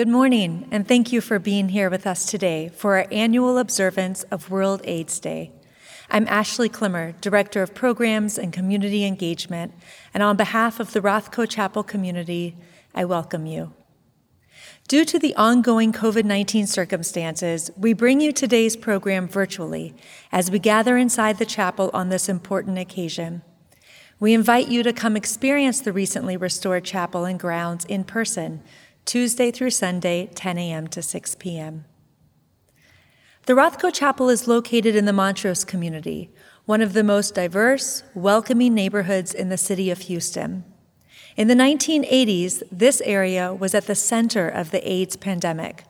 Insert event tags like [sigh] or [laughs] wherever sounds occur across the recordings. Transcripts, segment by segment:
Good morning, and thank you for being here with us today for our annual observance of World AIDS Day. I'm Ashley Klimmer, Director of Programs and Community Engagement, and on behalf of the Rothko Chapel community, I welcome you. Due to the ongoing COVID 19 circumstances, we bring you today's program virtually as we gather inside the chapel on this important occasion. We invite you to come experience the recently restored chapel and grounds in person, Tuesday through Sunday, 10 a.m. to 6 p.m. The Rothko Chapel is located in the Montrose community, one of the most diverse, welcoming neighborhoods in the city of Houston. In the 1980s, this area was at the center of the AIDS pandemic.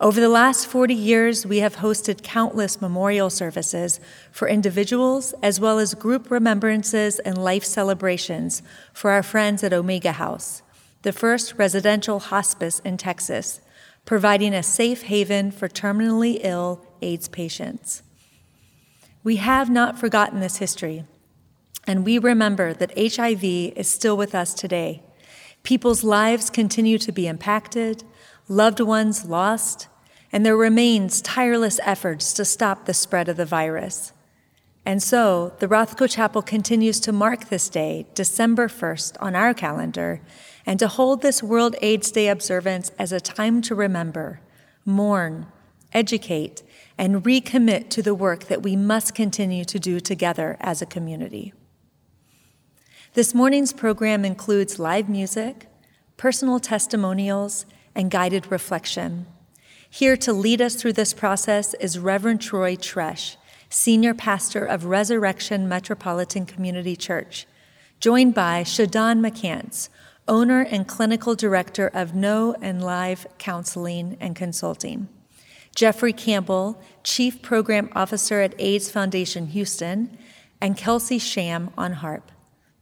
Over the last 40 years, we have hosted countless memorial services for individuals as well as group remembrances and life celebrations for our friends at Omega House, the first residential hospice in Texas, providing a safe haven for terminally ill AIDS patients. We have not forgotten this history and we remember that HIV is still with us today. People's lives continue to be impacted, loved ones lost, and there remains tireless efforts to stop the spread of the virus. And so, the Rothko Chapel continues to mark this day, December 1st, on our calendar, and to hold this World AIDS Day observance as a time to remember, mourn, educate, and recommit to the work that we must continue to do together as a community. This morning's program includes live music, personal testimonials, and guided reflection. Here to lead us through this process is Reverend Troy Treash, Senior Pastor of Resurrection Metropolitan Community Church, joined by Shadon McCants, owner and clinical director of Know and Live Counseling and Consulting. Jeffrey Campbell, Chief Program Officer at AIDS Foundation Houston, and Kelsey Sham on harp.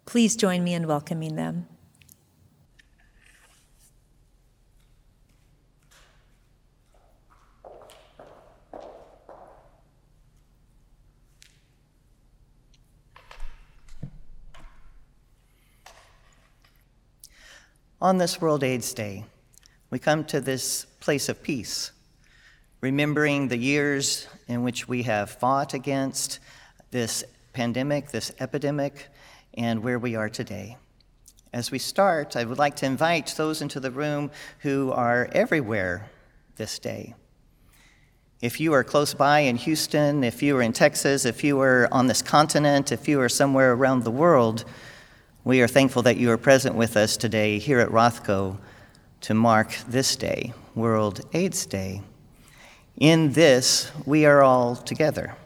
Please join me in welcoming them. On this World AIDS Day, we come to this place of peace, remembering the years in which we have fought against this pandemic, this epidemic, and where we are today. As we start, I would like to invite those into the room who are everywhere this day. If you are close by in Houston, if you are in Texas, if you are on this continent, if you are somewhere around the world, we are thankful that you are present with us today here at Rothko to mark this day, World AIDS Day. In this, we are all together.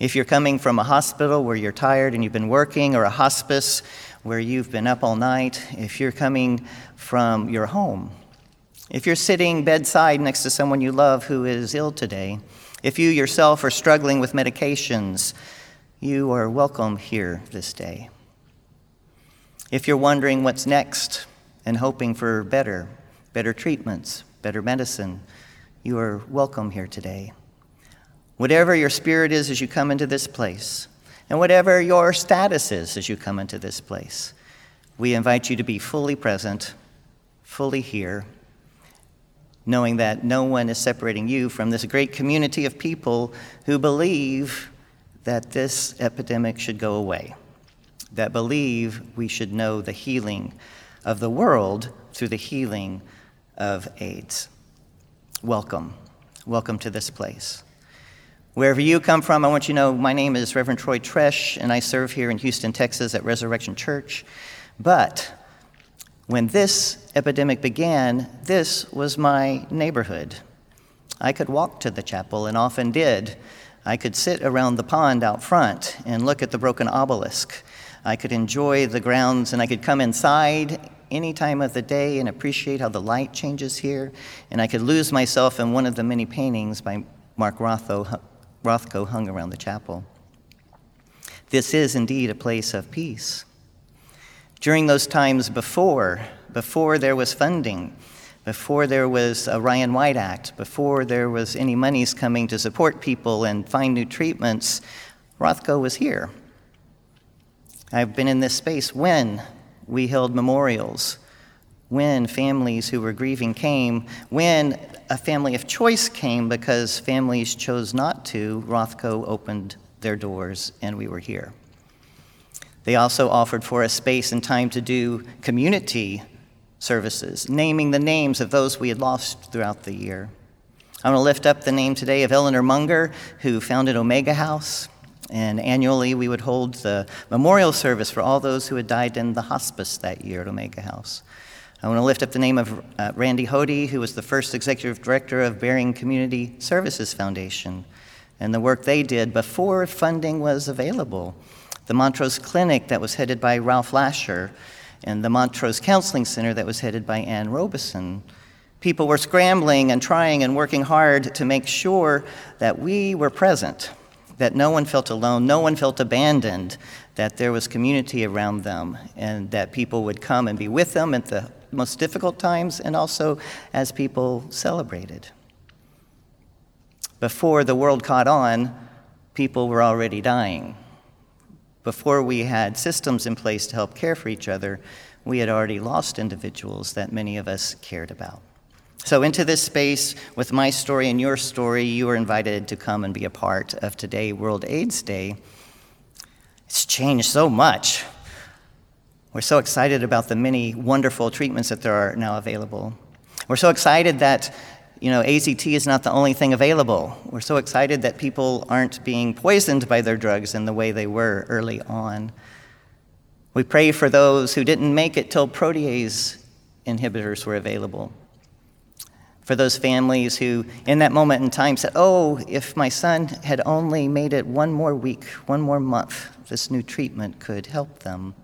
If you're coming from a hospital where you're tired and you've been working, or a hospice where you've been up all night, if you're coming from your home, if you're sitting bedside next to someone you love who is ill today, if you yourself are struggling with medications, you are welcome here this day. If you're wondering what's next and hoping for better, better treatments, better medicine, you are welcome here today. Whatever your spirit is as you come into this place, and whatever your status is as you come into this place, we invite you to be fully present, fully here, knowing that no one is separating you from this great community of people who believe that this epidemic should go away, that believe we should know the healing of the world through the healing of AIDS. Welcome. Welcome to this place. Wherever you come from, I want you to know my name is Reverend Troy Treash, and I serve here in Houston, Texas at Resurrection Church. But when this epidemic began, this was my neighborhood. I could walk to the chapel, and often did. I could sit around the pond out front and look at the broken obelisk. I could enjoy the grounds, and I could come inside any time of the day and appreciate how the light changes here. And I could lose myself in one of the many paintings by Mark Rothko Rothko hung around the chapel. This is indeed a place of peace. During those times before, before there was funding, before there was a Ryan White Act, before there was any monies coming to support people and find new treatments, Rothko was here. I've been in this space when we held memorials, when families who were grieving came, when a family of choice came because families chose not to, Rothko opened their doors and we were here. They also offered for us space and time to do community services, naming the names of those we had lost throughout the year. I want to lift up the name today of Eleanor Munger, who founded Omega House. And annually, we would hold the memorial service for all those who had died in the hospice that year at Omega House. I want to lift up the name of uh, Randy Hody, who was the first executive director of Bering Community Services Foundation, and the work they did before funding was available. The Montrose Clinic that was headed by Ralph Lasher, and the Montrose Counseling Center that was headed by Ann Robison. People were scrambling and trying and working hard to make sure that we were present, that no one felt alone, no one felt abandoned, that there was community around them, and that people would come and be with them at the most difficult times and also as people celebrated. Before the world caught on, people were already dying. Before we had systems in place to help care for each other, we had already lost individuals that many of us cared about. So, into this space with my story and your story, you are invited to come and be a part of today, World AIDS Day. It's changed so much. We're so excited about the many wonderful treatments that there are now available. We're so excited that you know, AZT is not the only thing available. We're so excited that people aren't being poisoned by their drugs in the way they were early on. We pray for those who didn't make it till protease inhibitors were available. For those families who, in that moment in time, said, Oh, if my son had only made it one more week, one more month, this new treatment could help them.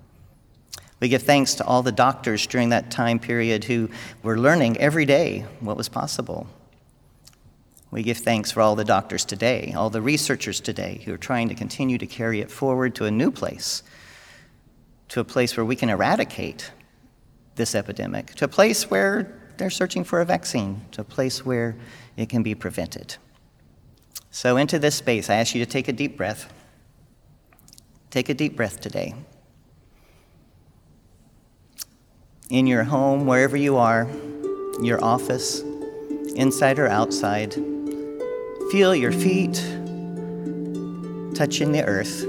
We give thanks to all the doctors during that time period who were learning every day what was possible. We give thanks for all the doctors today, all the researchers today who are trying to continue to carry it forward to a new place, to a place where we can eradicate this epidemic, to a place where they're searching for a vaccine, to a place where it can be prevented. So, into this space, I ask you to take a deep breath. Take a deep breath today. in your home, wherever you are, your office, inside or outside. Feel your feet touching the earth.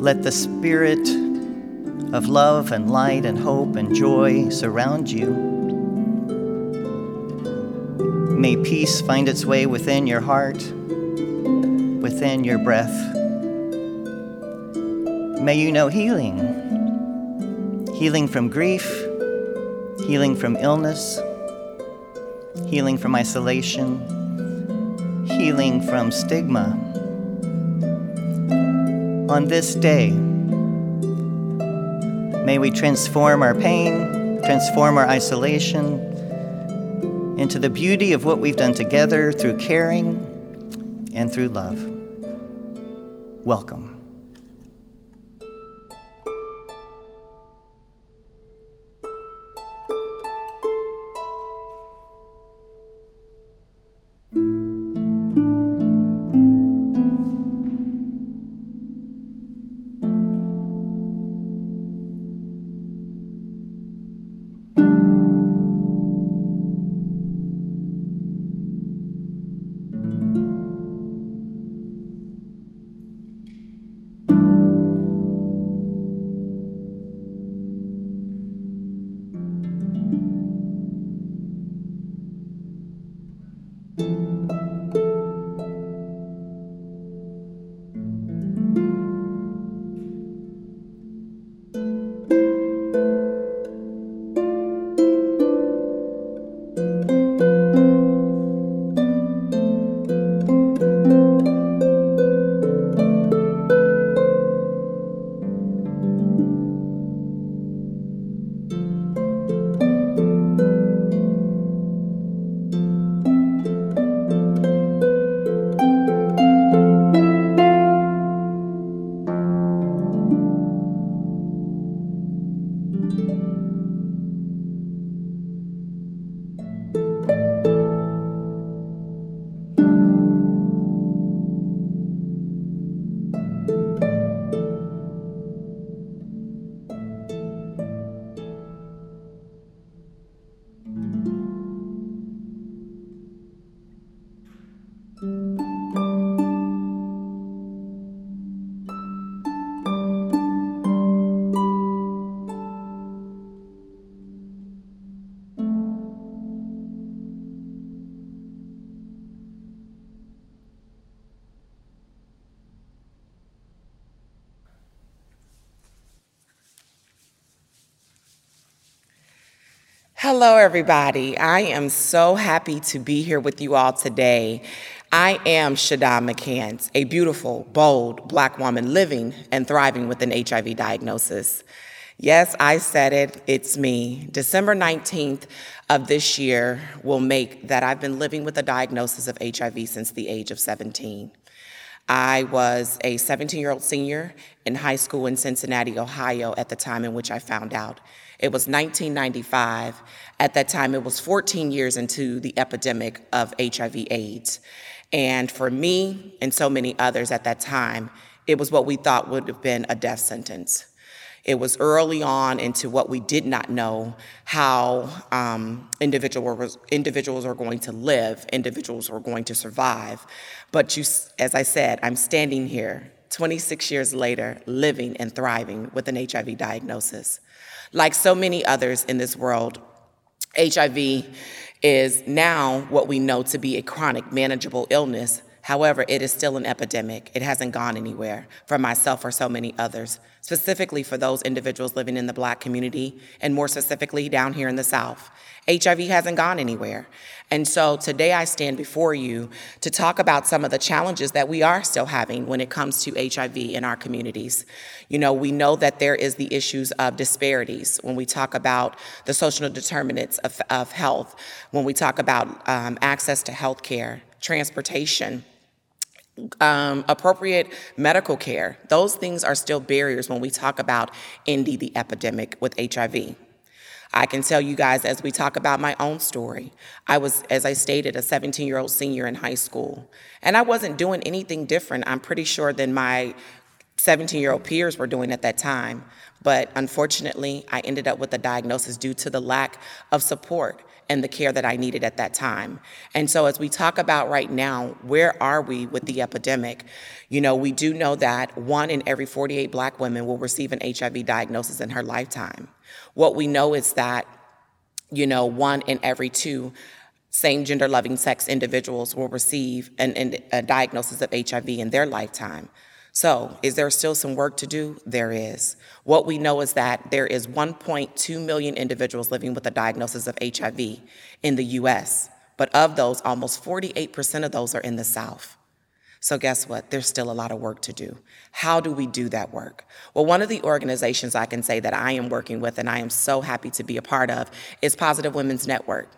Let the spirit of love and light and hope and joy surround you. May peace find its way within your heart, within your breath. May you know healing healing from grief, healing from illness, healing from isolation, healing from stigma. On this day, may we transform our pain, transform our isolation into the beauty of what we've done together through caring and through love. Welcome. Hello, everybody. I am so happy to be here with you all today. I am Shada McCants, a beautiful, bold black woman living and thriving with an HIV diagnosis. Yes, I said it, it's me. December 19th of this year will make that I've been living with a diagnosis of HIV since the age of 17. I was a 17 year old senior in high school in Cincinnati, Ohio at the time in which I found out. It was 1995. At that time, it was 14 years into the epidemic of HIV AIDS. And for me and so many others at that time, it was what we thought would have been a death sentence. It was early on into what we did not know how um, individuals, individuals are going to live, individuals are going to survive. But you, as I said, I'm standing here 26 years later, living and thriving with an HIV diagnosis. Like so many others in this world, HIV is now what we know to be a chronic, manageable illness. However, it is still an epidemic. It hasn't gone anywhere for myself or so many others, specifically for those individuals living in the black community, and more specifically down here in the South. HIV hasn't gone anywhere. And so today I stand before you to talk about some of the challenges that we are still having when it comes to HIV in our communities. You know, we know that there is the issues of disparities when we talk about the social determinants of, of health, when we talk about um, access to health care, transportation, um, appropriate medical care. Those things are still barriers when we talk about ending the epidemic with HIV. I can tell you guys as we talk about my own story. I was, as I stated, a 17 year old senior in high school. And I wasn't doing anything different, I'm pretty sure, than my 17 year old peers were doing at that time. But unfortunately, I ended up with a diagnosis due to the lack of support and the care that I needed at that time. And so, as we talk about right now, where are we with the epidemic? You know, we do know that one in every 48 black women will receive an HIV diagnosis in her lifetime. What we know is that, you know, one in every two same gender loving sex individuals will receive an, an, a diagnosis of HIV in their lifetime. So, is there still some work to do? There is. What we know is that there is 1.2 million individuals living with a diagnosis of HIV in the US, but of those, almost 48% of those are in the South. So, guess what? There's still a lot of work to do. How do we do that work? Well, one of the organizations I can say that I am working with and I am so happy to be a part of is Positive Women's Network.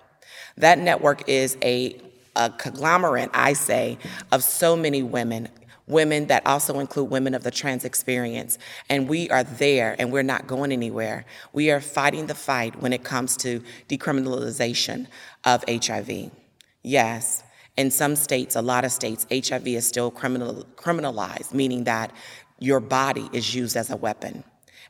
That network is a, a conglomerate, I say, of so many women women that also include women of the trans experience. And we are there and we're not going anywhere. We are fighting the fight when it comes to decriminalization of HIV. Yes, in some states, a lot of states, HIV is still criminal, criminalized, meaning that your body is used as a weapon.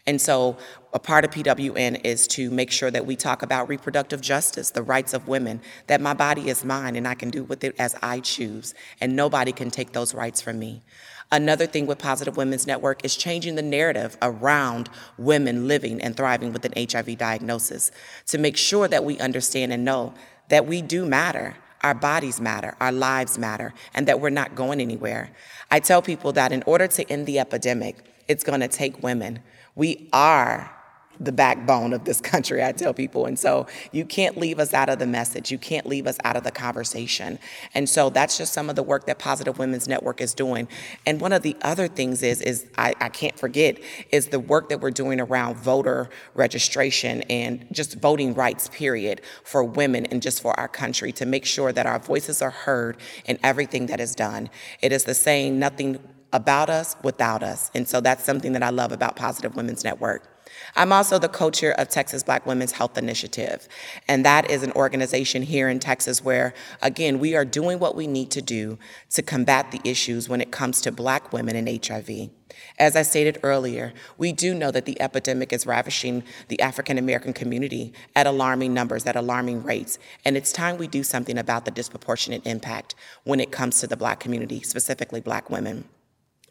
And so, a part of PWN is to make sure that we talk about reproductive justice, the rights of women, that my body is mine and I can do with it as I choose, and nobody can take those rights from me. Another thing with Positive Women's Network is changing the narrative around women living and thriving with an HIV diagnosis to make sure that we understand and know that we do matter. Our bodies matter, our lives matter, and that we're not going anywhere. I tell people that in order to end the epidemic, it's to take women. We are the backbone of this [laughs] country, I tell people. And so you can't leave us out of the message. You can't leave us out of the conversation. And so that's just some of the work that Positive Women's Network is doing. And one of the other things is, is I, I can't forget, is the work that we're doing around voter registration and just voting rights, period, for women and just for our country to make sure that our voices are heard in everything that is done. It is the saying, nothing about us without us. And so that's something that I love about Positive Women's Network. I'm also the co chair of Texas Black Women's Health Initiative. And that is an organization here in Texas where, again, we are doing what we need to do to combat the issues when it comes to black women and HIV. As I stated earlier, we do know that the epidemic is ravishing the African American community at alarming numbers, at alarming rates, and it's time we do something about the disproportionate impact when it comes to the black community, specifically black women.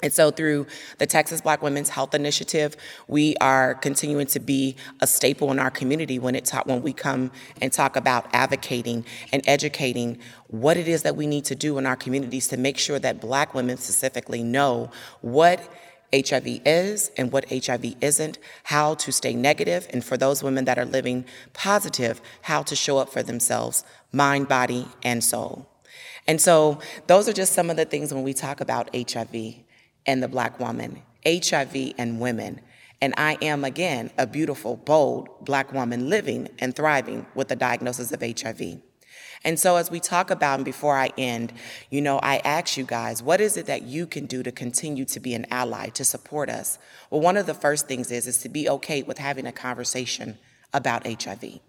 And so, through the Texas Black Women's Health Initiative, we are continuing to be a staple in our community when it ta- when we come and talk about advocating and educating what it is that we need to do in our communities to make sure that Black women specifically know what HIV is and what HIV isn't, how to stay negative, and for those women that are living positive, how to show up for themselves, mind, body, and soul. And so, those are just some of the things when we talk about HIV and the black woman, HIV and women. And I am, again, a beautiful, bold black woman living and thriving with the diagnosis of HIV. And so, as we talk about, and before I end, you know, I ask you guys, what is it that you can do to continue to be an ally, to support us? Well, one of the first things is, is to be okay with having a conversation about HIV.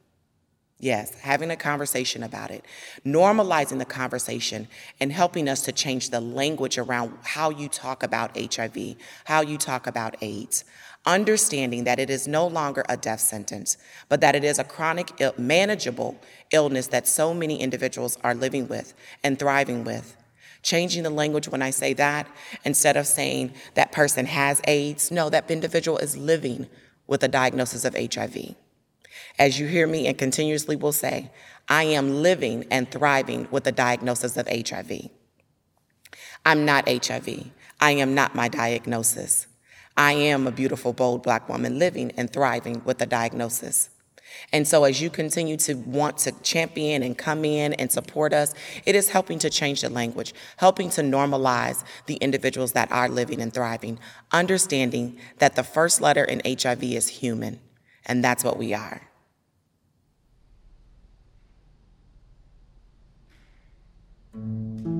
Yes, having a conversation about it, normalizing the conversation, and helping us to change the language around how you talk about HIV, how you talk about AIDS understanding that it is no longer a death sentence, but that it is a chronic, Ill- manageable illness that so many individuals are living with and thriving with. Changing the language when I say that, instead of saying that person has AIDS, no, that individual is living with a diagnosis of HIV. As you hear me and continuously will say, I am living and thriving with a diagnosis of HIV. I'm not HIV. I am not my diagnosis. I am a beautiful, bold black woman living and thriving with a diagnosis. And so, as you continue to want to champion and come in and support us, it is helping to change the language, helping to normalize the individuals that are living and thriving, understanding that the first letter in HIV is human, and that's what we are. Música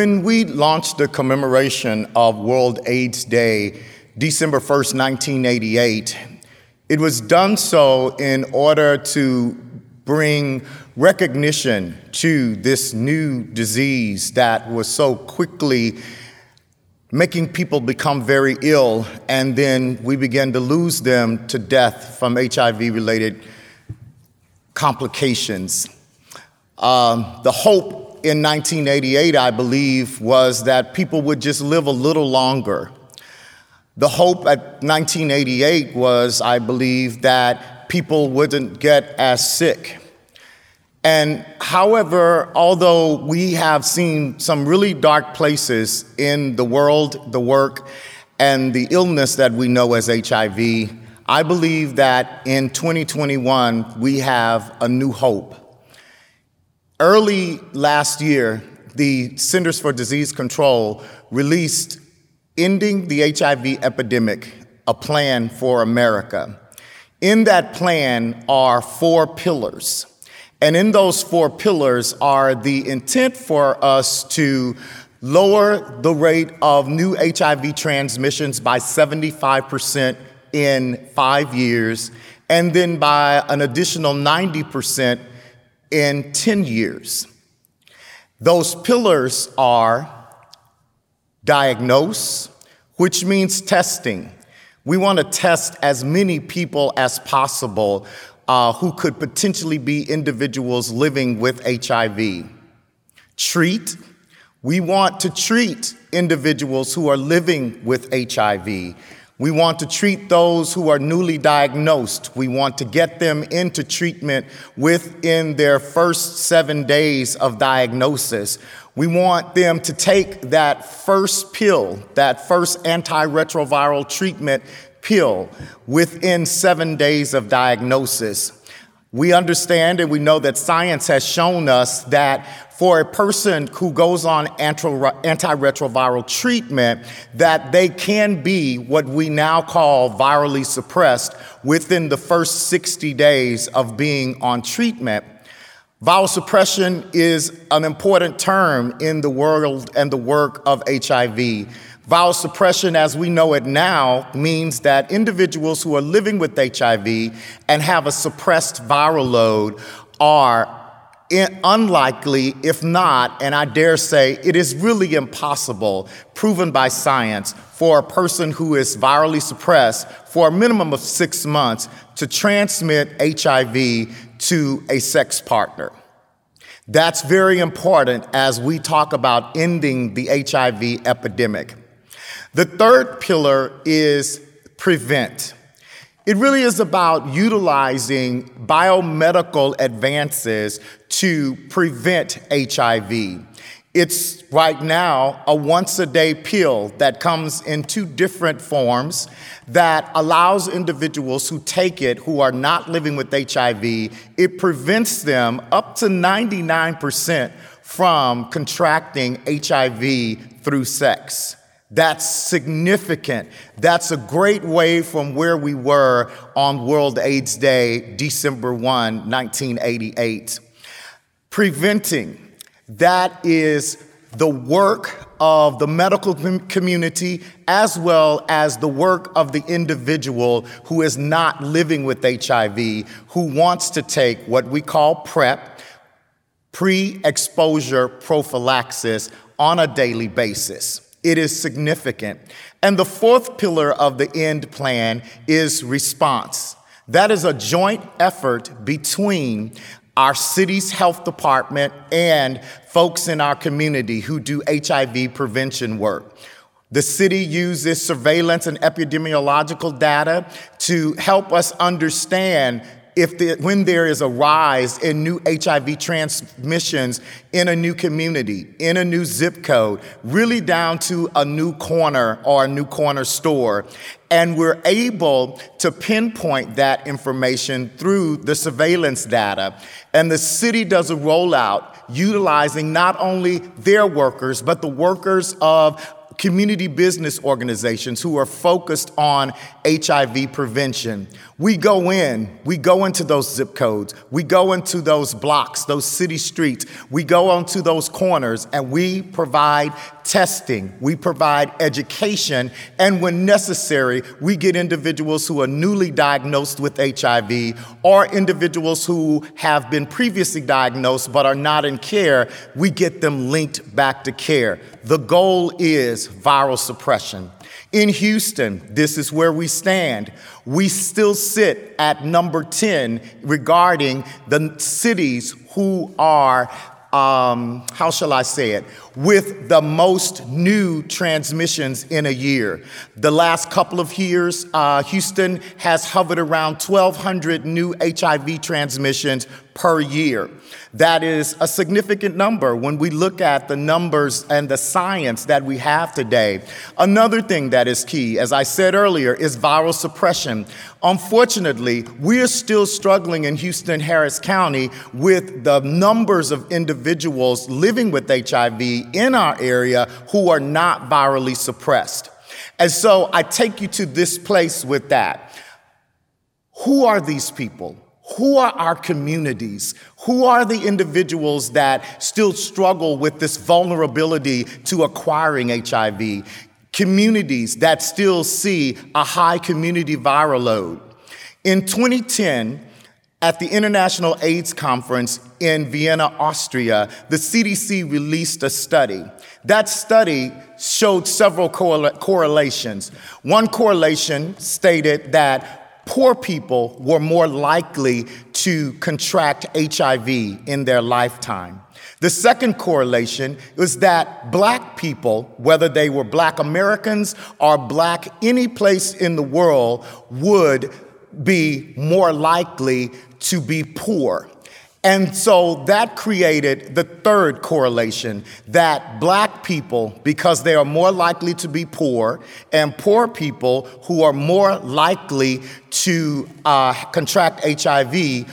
When we launched the commemoration of World AIDS Day, December 1st, 1988, it was done so in order to bring recognition to this new disease that was so quickly making people become very ill, and then we began to lose them to death from HIV related complications. Um, the hope in 1988, I believe, was that people would just live a little longer. The hope at 1988 was, I believe, that people wouldn't get as sick. And however, although we have seen some really dark places in the world, the work, and the illness that we know as HIV, I believe that in 2021 we have a new hope. Early last year, the Centers for Disease Control released Ending the HIV Epidemic, a plan for America. In that plan are four pillars. And in those four pillars are the intent for us to lower the rate of new HIV transmissions by 75% in five years, and then by an additional 90% in 10 years. Those pillars are diagnose, which means testing. We want to test as many people as possible uh, who could potentially be individuals living with HIV. Treat, we want to treat individuals who are living with HIV. We want to treat those who are newly diagnosed. We want to get them into treatment within their first seven days of diagnosis. We want them to take that first pill, that first antiretroviral treatment pill within seven days of diagnosis. We understand and we know that science has shown us that for a person who goes on antiretroviral treatment, that they can be what we now call virally suppressed within the first 60 days of being on treatment. Viral suppression is an important term in the world and the work of HIV. Viral suppression, as we know it now, means that individuals who are living with HIV and have a suppressed viral load are unlikely, if not, and I dare say it is really impossible, proven by science, for a person who is virally suppressed for a minimum of six months to transmit HIV to a sex partner. That's very important as we talk about ending the HIV epidemic. The third pillar is prevent. It really is about utilizing biomedical advances to prevent HIV. It's right now a once a day pill that comes in two different forms that allows individuals who take it who are not living with HIV, it prevents them up to 99% from contracting HIV through sex. That's significant. That's a great way from where we were on World AIDS Day, December 1, 1988. Preventing, that is the work of the medical community as well as the work of the individual who is not living with HIV, who wants to take what we call PrEP, pre exposure prophylaxis, on a daily basis. It is significant. And the fourth pillar of the end plan is response. That is a joint effort between our city's health department and folks in our community who do HIV prevention work. The city uses surveillance and epidemiological data to help us understand if the, when there is a rise in new HIV transmissions in a new community, in a new zip code, really down to a new corner or a new corner store. And we're able to pinpoint that information through the surveillance data. And the city does a rollout utilizing not only their workers, but the workers of community business organizations who are focused on HIV prevention. We go in, we go into those zip codes, we go into those blocks, those city streets, we go onto those corners, and we provide testing, we provide education, and when necessary, we get individuals who are newly diagnosed with HIV or individuals who have been previously diagnosed but are not in care, we get them linked back to care. The goal is viral suppression. In Houston, this is where we stand. We still sit at number 10 regarding the cities who are, um, how shall I say it, with the most new transmissions in a year. The last couple of years, uh, Houston has hovered around 1,200 new HIV transmissions per year. That is a significant number when we look at the numbers and the science that we have today. Another thing that is key, as I said earlier, is viral suppression. Unfortunately, we are still struggling in Houston Harris County with the numbers of individuals living with HIV in our area who are not virally suppressed. And so I take you to this place with that. Who are these people? Who are our communities? Who are the individuals that still struggle with this vulnerability to acquiring HIV? Communities that still see a high community viral load. In 2010, at the International AIDS Conference in Vienna, Austria, the CDC released a study. That study showed several correlations. One correlation stated that poor people were more likely to contract HIV in their lifetime. The second correlation was that black people, whether they were black Americans or black any place in the world, would be more likely to be poor. And so that created the third correlation that black people, because they are more likely to be poor, and poor people who are more likely to uh, contract HIV,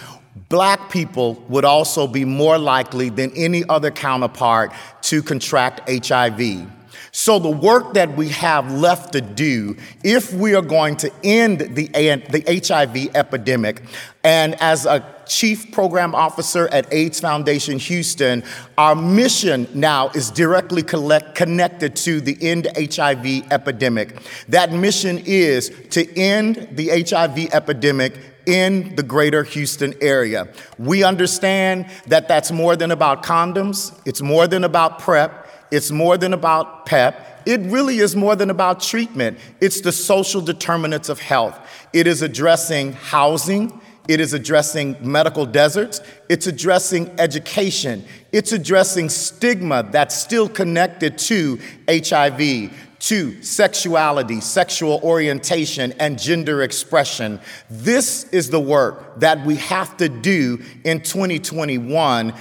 black people would also be more likely than any other counterpart to contract HIV. So, the work that we have left to do, if we are going to end the, the HIV epidemic, and as a chief program officer at AIDS Foundation Houston, our mission now is directly collect, connected to the end HIV epidemic. That mission is to end the HIV epidemic in the greater Houston area. We understand that that's more than about condoms, it's more than about PrEP, it's more than about PEP. It really is more than about treatment. It's the social determinants of health. It is addressing housing. It is addressing medical deserts. It's addressing education. It's addressing stigma that's still connected to HIV, to sexuality, sexual orientation, and gender expression. This is the work that we have to do in 2021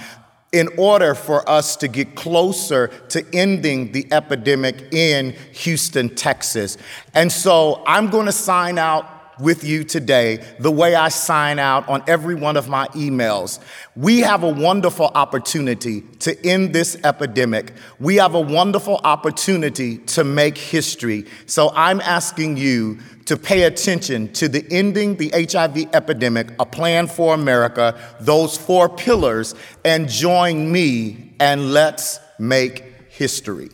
in order for us to get closer to ending the epidemic in Houston, Texas. And so I'm going to sign out with you today the way I sign out on every one of my emails. We have a wonderful opportunity to end this epidemic. We have a wonderful opportunity to make history. So I'm asking you to pay attention to the ending the HIV epidemic, a plan for America, those four pillars, and join me and let's make history.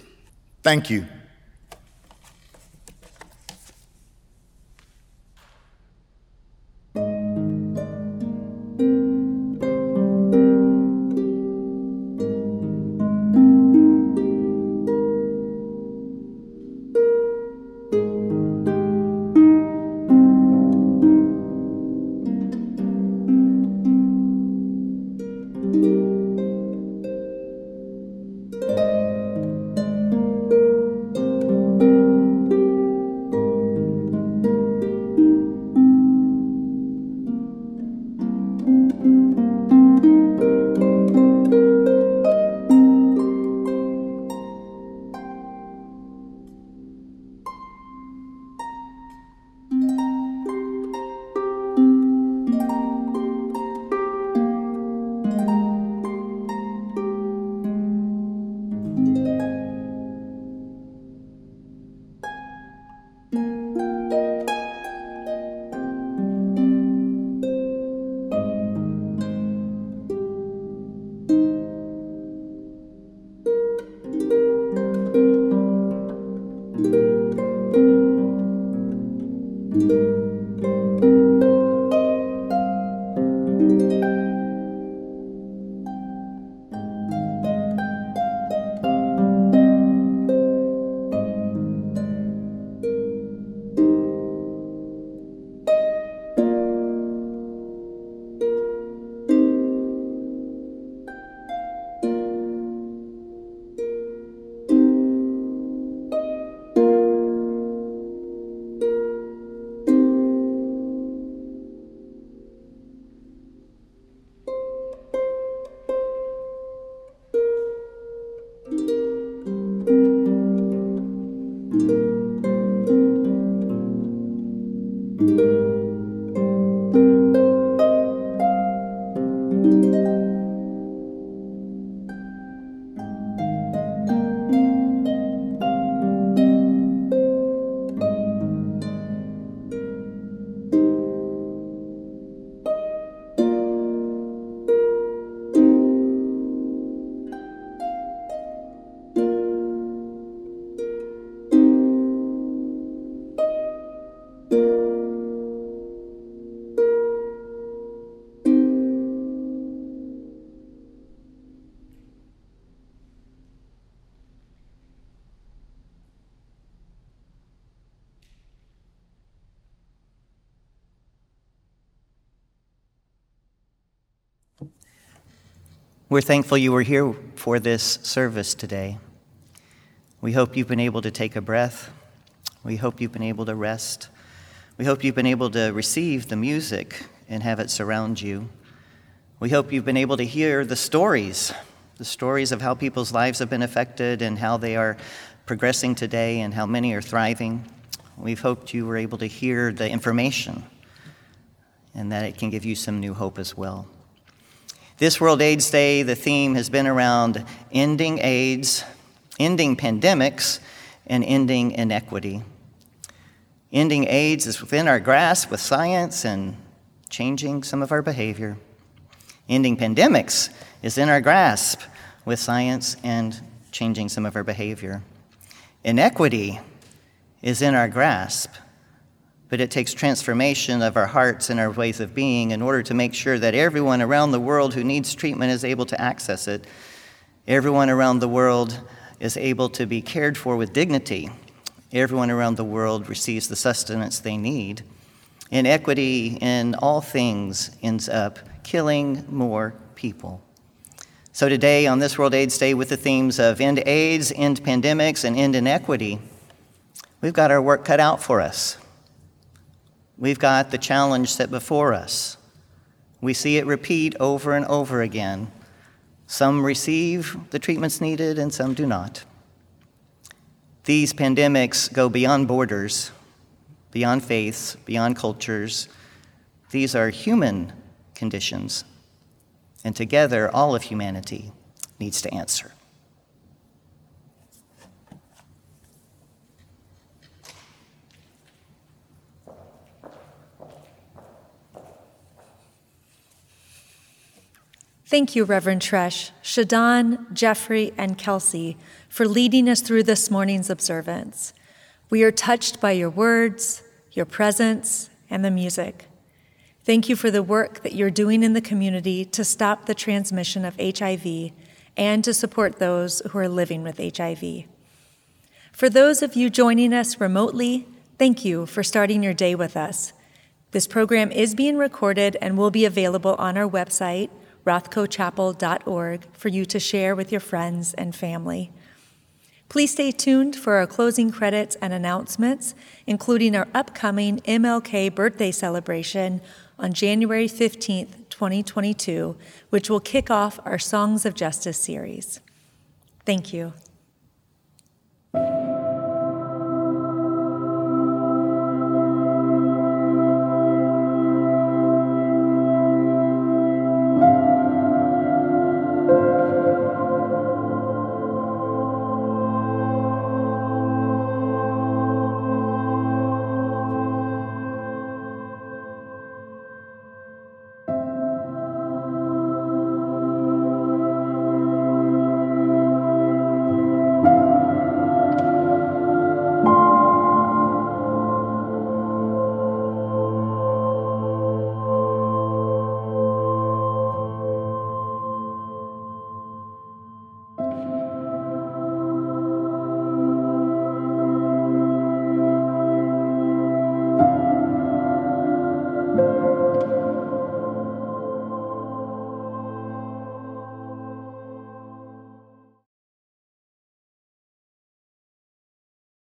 Thank you. We're thankful you were here for this service today. We hope you've been able to take a breath. We hope you've been able to rest. We hope you've been able to receive the music and have it surround you. We hope you've been able to hear the stories, the stories of how people's lives have been affected and how they are progressing today and how many are thriving. We've hoped you were able to hear the information and that it can give you some new hope as well. This World AIDS Day, the theme has been around ending AIDS, ending pandemics, and ending inequity. Ending AIDS is within our grasp with science and changing some of our behavior. Ending pandemics is in our grasp with science and changing some of our behavior. Inequity is in our grasp but it takes transformation of our hearts and our ways of being in order to make sure that everyone around the world who needs treatment is able to access it. Everyone around the world is able to be cared for with dignity. Everyone around the world receives the sustenance they need. Inequity in all things ends up killing more people. So, today on this World AIDS Day, with the themes of end AIDS, end pandemics, and end inequity, we've got our work cut out for us. We've got the challenge set before us. We see it repeat over and over again. Some receive the treatments needed and some do not. These pandemics go beyond borders, beyond faiths, beyond cultures. These are human conditions. And together, all of humanity needs to answer. Thank you, Reverend Treash, Shadon, Jeffrey, and Kelsey, for leading us through this morning's observance. We are touched by your words, your presence, and the music. Thank you for the work that you're doing in the community to stop the transmission of HIV and to support those who are living with HIV. For those of you joining us remotely, thank you for starting your day with us. This program is being recorded and will be available on our website rothkochapel.org for you to share with your friends and family. Please stay tuned for our closing credits and announcements, including our upcoming MLK birthday celebration on January 15th, 2022, which will kick off our Songs of Justice series. Thank you.